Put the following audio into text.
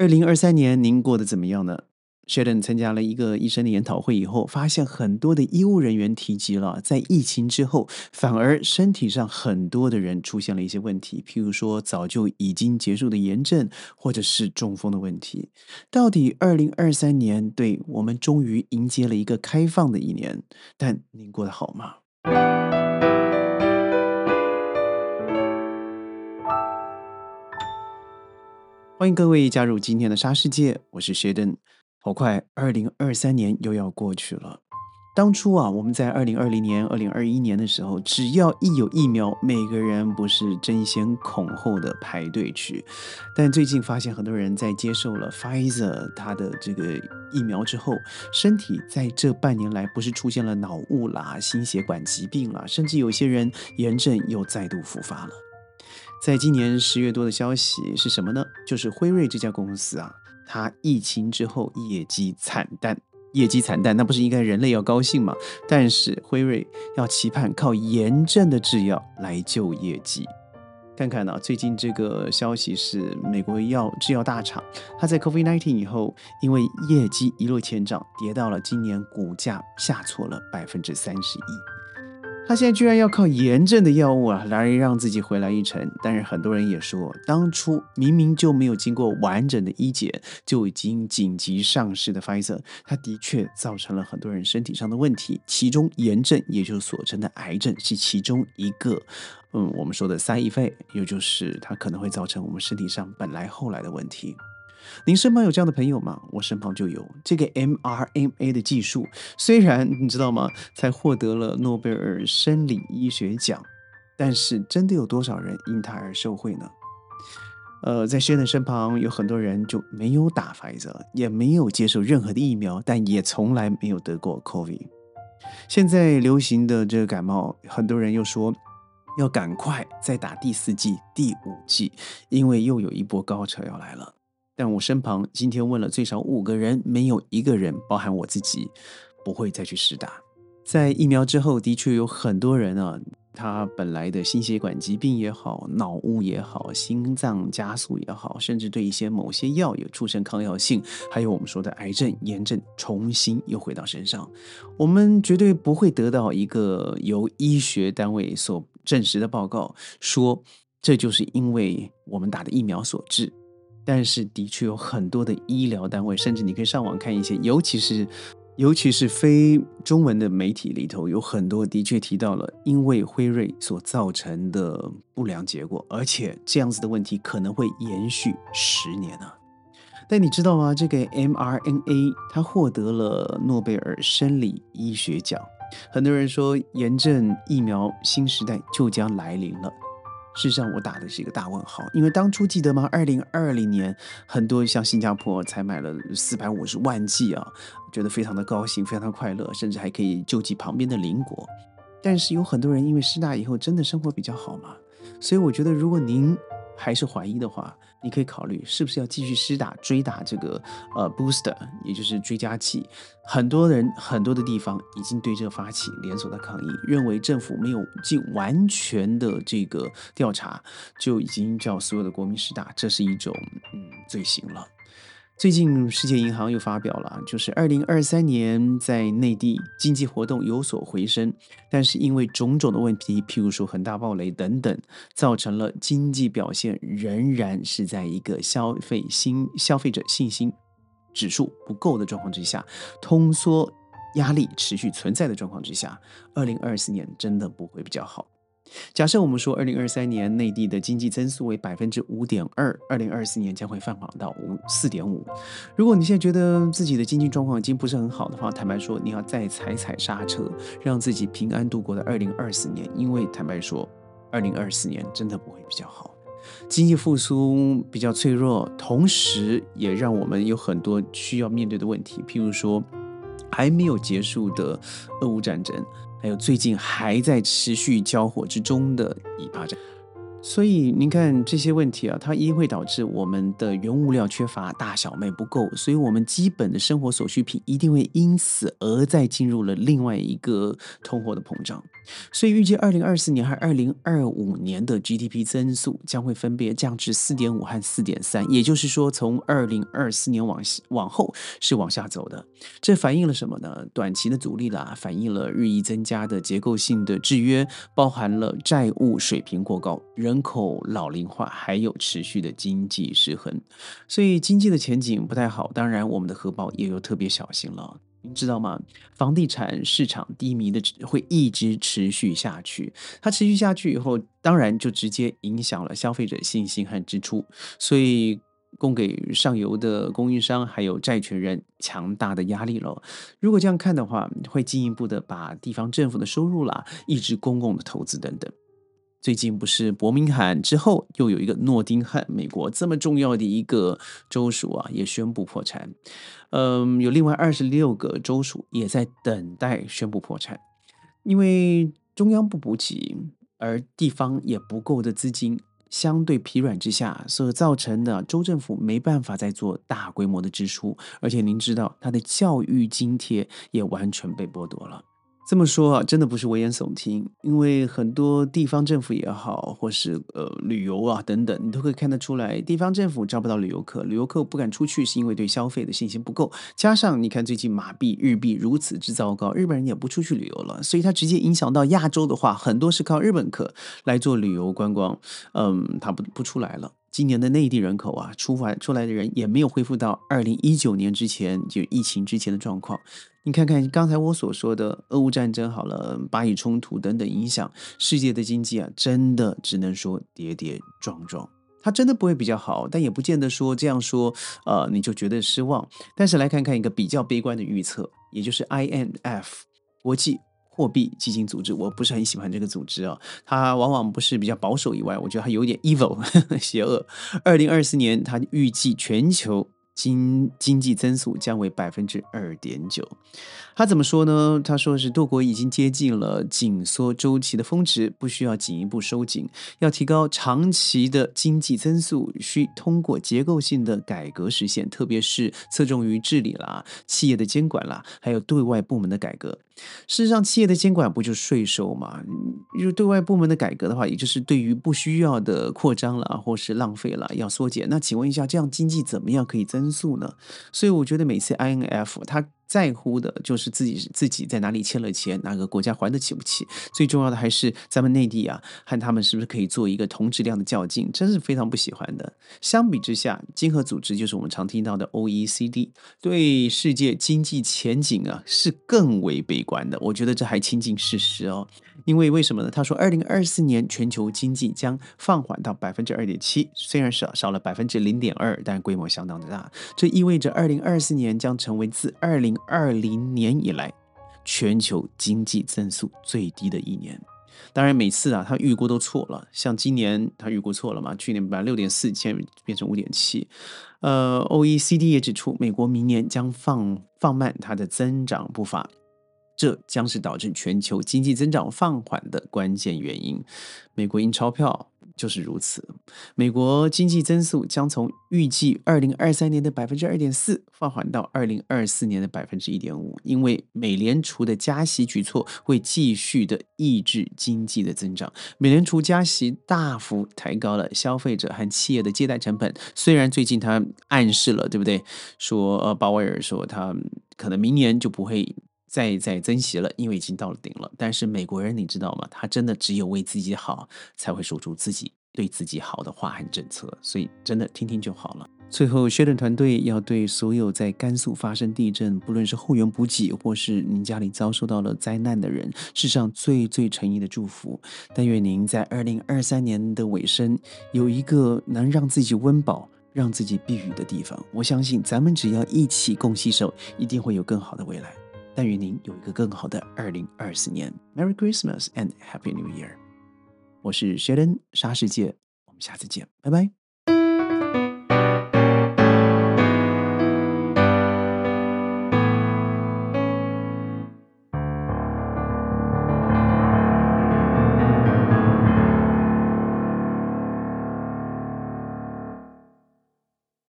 二零二三年您过得怎么样呢？Sheldon 参加了一个医生的研讨会以后，发现很多的医务人员提及了，在疫情之后，反而身体上很多的人出现了一些问题，譬如说早就已经结束的炎症，或者是中风的问题。到底二零二三年对我们终于迎接了一个开放的一年，但您过得好吗？欢迎各位加入今天的沙世界，我是 Shaden。好快，二零二三年又要过去了。当初啊，我们在二零二零年、二零二一年的时候，只要一有疫苗，每个人不是争先恐后的排队去。但最近发现，很多人在接受了 Pfizer 它的这个疫苗之后，身体在这半年来不是出现了脑雾啦、心血管疾病啦，甚至有些人炎症又再度复发了。在今年十月多的消息是什么呢？就是辉瑞这家公司啊，它疫情之后业绩惨淡，业绩惨淡，那不是应该人类要高兴吗？但是辉瑞要期盼靠炎症的制药来救业绩。看看呢，最近这个消息是美国药制药大厂，它在 COVID-19 以后，因为业绩一落千丈，跌到了今年股价下挫了百分之三十一。他现在居然要靠炎症的药物啊，来让自己回来一程。但是很多人也说，当初明明就没有经过完整的医检就已经紧急上市的 Pfizer，它的确造成了很多人身体上的问题，其中炎症，也就是所称的癌症，是其中一个。嗯，我们说的 side effect，也就是它可能会造成我们身体上本来后来的问题。您身旁有这样的朋友吗？我身旁就有这个 mRNA 的技术，虽然你知道吗，才获得了诺贝尔生理医学奖，但是真的有多少人因它而受惠呢？呃，在薛的身旁有很多人就没有打 f i z e r 也没有接受任何的疫苗，但也从来没有得过 COVID。现在流行的这个感冒，很多人又说要赶快再打第四剂、第五剂，因为又有一波高潮要来了。但我身旁今天问了最少五个人，没有一个人，包含我自己，不会再去试打。在疫苗之后，的确有很多人啊，他本来的心血管疾病也好，脑雾也好，心脏加速也好，甚至对一些某些药有出现抗药性，还有我们说的癌症、炎症，重新又回到身上。我们绝对不会得到一个由医学单位所证实的报告，说这就是因为我们打的疫苗所致。但是，的确有很多的医疗单位，甚至你可以上网看一些，尤其是尤其是非中文的媒体里头，有很多的确提到了因为辉瑞所造成的不良结果，而且这样子的问题可能会延续十年啊。但你知道吗？这个 mRNA 它获得了诺贝尔生理医学奖，很多人说炎症疫苗新时代就将来临了。事实上，我打的是一个大问号，因为当初记得吗？二零二零年，很多像新加坡才买了四百五十万剂啊，觉得非常的高兴，非常的快乐，甚至还可以救济旁边的邻国。但是有很多人因为施打以后，真的生活比较好嘛？所以我觉得，如果您还是怀疑的话，你可以考虑是不是要继续施打、追打这个呃 booster，也就是追加剂。很多人很多的地方已经对这发起连锁的抗议，认为政府没有尽完全的这个调查，就已经叫所有的国民施打，这是一种嗯罪行了。最近，世界银行又发表了，就是二零二三年在内地经济活动有所回升，但是因为种种的问题，譬如说恒大暴雷等等，造成了经济表现仍然是在一个消费新消费者信心指数不够的状况之下，通缩压力持续存在的状况之下，二零二四年真的不会比较好。假设我们说，二零二三年内地的经济增速为百分之五点二，二零二四年将会放缓到五四点五。如果你现在觉得自己的经济状况已经不是很好的话，坦白说，你要再踩踩刹车，让自己平安度过的二零二四年。因为坦白说，二零二四年真的不会比较好，经济复苏比较脆弱，同时也让我们有很多需要面对的问题，譬如说还没有结束的俄乌战争。还有最近还在持续交火之中的一巴掌，所以您看这些问题啊，它一定会导致我们的原物料缺乏，大小麦不够，所以我们基本的生活所需品一定会因此而再进入了另外一个通货的膨胀。所以预计二零二四年和二零二五年的 GDP 增速将会分别降至四点五和四点三，也就是说，从二零二四年往往后是往下走的。这反映了什么呢？短期的阻力啦，反映了日益增加的结构性的制约，包含了债务水平过高、人口老龄化，还有持续的经济失衡。所以经济的前景不太好，当然我们的荷包也有特别小心了。你知道吗？房地产市场低迷的会一直持续下去，它持续下去以后，当然就直接影响了消费者信心和支出，所以供给上游的供应商还有债权人强大的压力了。如果这样看的话，会进一步的把地方政府的收入啦，抑制公共的投资等等。最近不是伯明翰之后，又有一个诺丁汉，美国这么重要的一个州属啊，也宣布破产。嗯，有另外二十六个州属也在等待宣布破产，因为中央不补给，而地方也不够的资金相对疲软之下，所造成的州政府没办法再做大规模的支出，而且您知道，它的教育津贴也完全被剥夺了。这么说啊，真的不是危言耸听，因为很多地方政府也好，或是呃旅游啊等等，你都可以看得出来，地方政府招不到旅游客，旅游客不敢出去，是因为对消费的信心不够。加上你看最近马币、日币如此之糟糕，日本人也不出去旅游了，所以它直接影响到亚洲的话，很多是靠日本客来做旅游观光，嗯，它不不出来了。今年的内地人口啊，出来出来的人也没有恢复到二零一九年之前就疫情之前的状况。你看看刚才我所说的俄乌战争，好了，巴以冲突等等影响，世界的经济啊，真的只能说跌跌撞撞。它真的不会比较好，但也不见得说这样说，呃，你就觉得失望。但是来看看一个比较悲观的预测，也就是 INF 国际。货币基金组织，我不是很喜欢这个组织啊。它往往不是比较保守以外，我觉得它有点 evil 邪恶。二零二四年，它预计全球。经经济增速将为百分之二点九，他怎么说呢？他说是多国已经接近了紧缩周期的峰值，不需要进一步收紧。要提高长期的经济增速，需通过结构性的改革实现，特别是侧重于治理啦、企业的监管啦，还有对外部门的改革。事实上，企业的监管不就是税收嘛？就对外部门的改革的话，也就是对于不需要的扩张了，或是浪费了，要缩减。那请问一下，这样经济怎么样可以增？因素呢？所以我觉得每次 INF 它。在乎的就是自己自己在哪里欠了钱，哪个国家还得起不起？最重要的还是咱们内地啊，和他们是不是可以做一个同质量的较劲？真是非常不喜欢的。相比之下，经合组织就是我们常听到的 OECD，对世界经济前景啊是更为悲观的。我觉得这还亲近事实哦，因为为什么呢？他说，二零二四年全球经济将放缓到百分之二点七，虽然少少了百分之零点二，但规模相当的大。这意味着二零二四年将成为自二零二零年以来，全球经济增速最低的一年。当然，每次啊，他预估都错了。像今年他预估错了嘛？去年把六点四千变成五点七。呃，OECD 也指出，美国明年将放放慢它的增长步伐。这将是导致全球经济增长放缓的关键原因。美国印钞票就是如此。美国经济增速将从预计二零二三年的百分之二点四放缓到二零二四年的百分之一点五，因为美联储的加息举措会继续的抑制经济的增长。美联储加息大幅抬高了消费者和企业的借贷成本。虽然最近他暗示了，对不对？说呃，鲍威尔说他可能明年就不会。再再增息了，因为已经到了顶了。但是美国人，你知道吗？他真的只有为自己好，才会说出自己对自己好的话和政策。所以真的听听就好了。最后，薛 n 团队要对所有在甘肃发生地震，不论是后援补给，或是您家里遭受到了灾难的人，世上最最诚意的祝福。但愿您在二零二三年的尾声，有一个能让自己温饱、让自己避雨的地方。我相信，咱们只要一起共携手，一定会有更好的未来。但愿您有一个更好的二零二四年，Merry Christmas and Happy New Year！我是 Sheldon 沙世界，我们下次见，拜拜。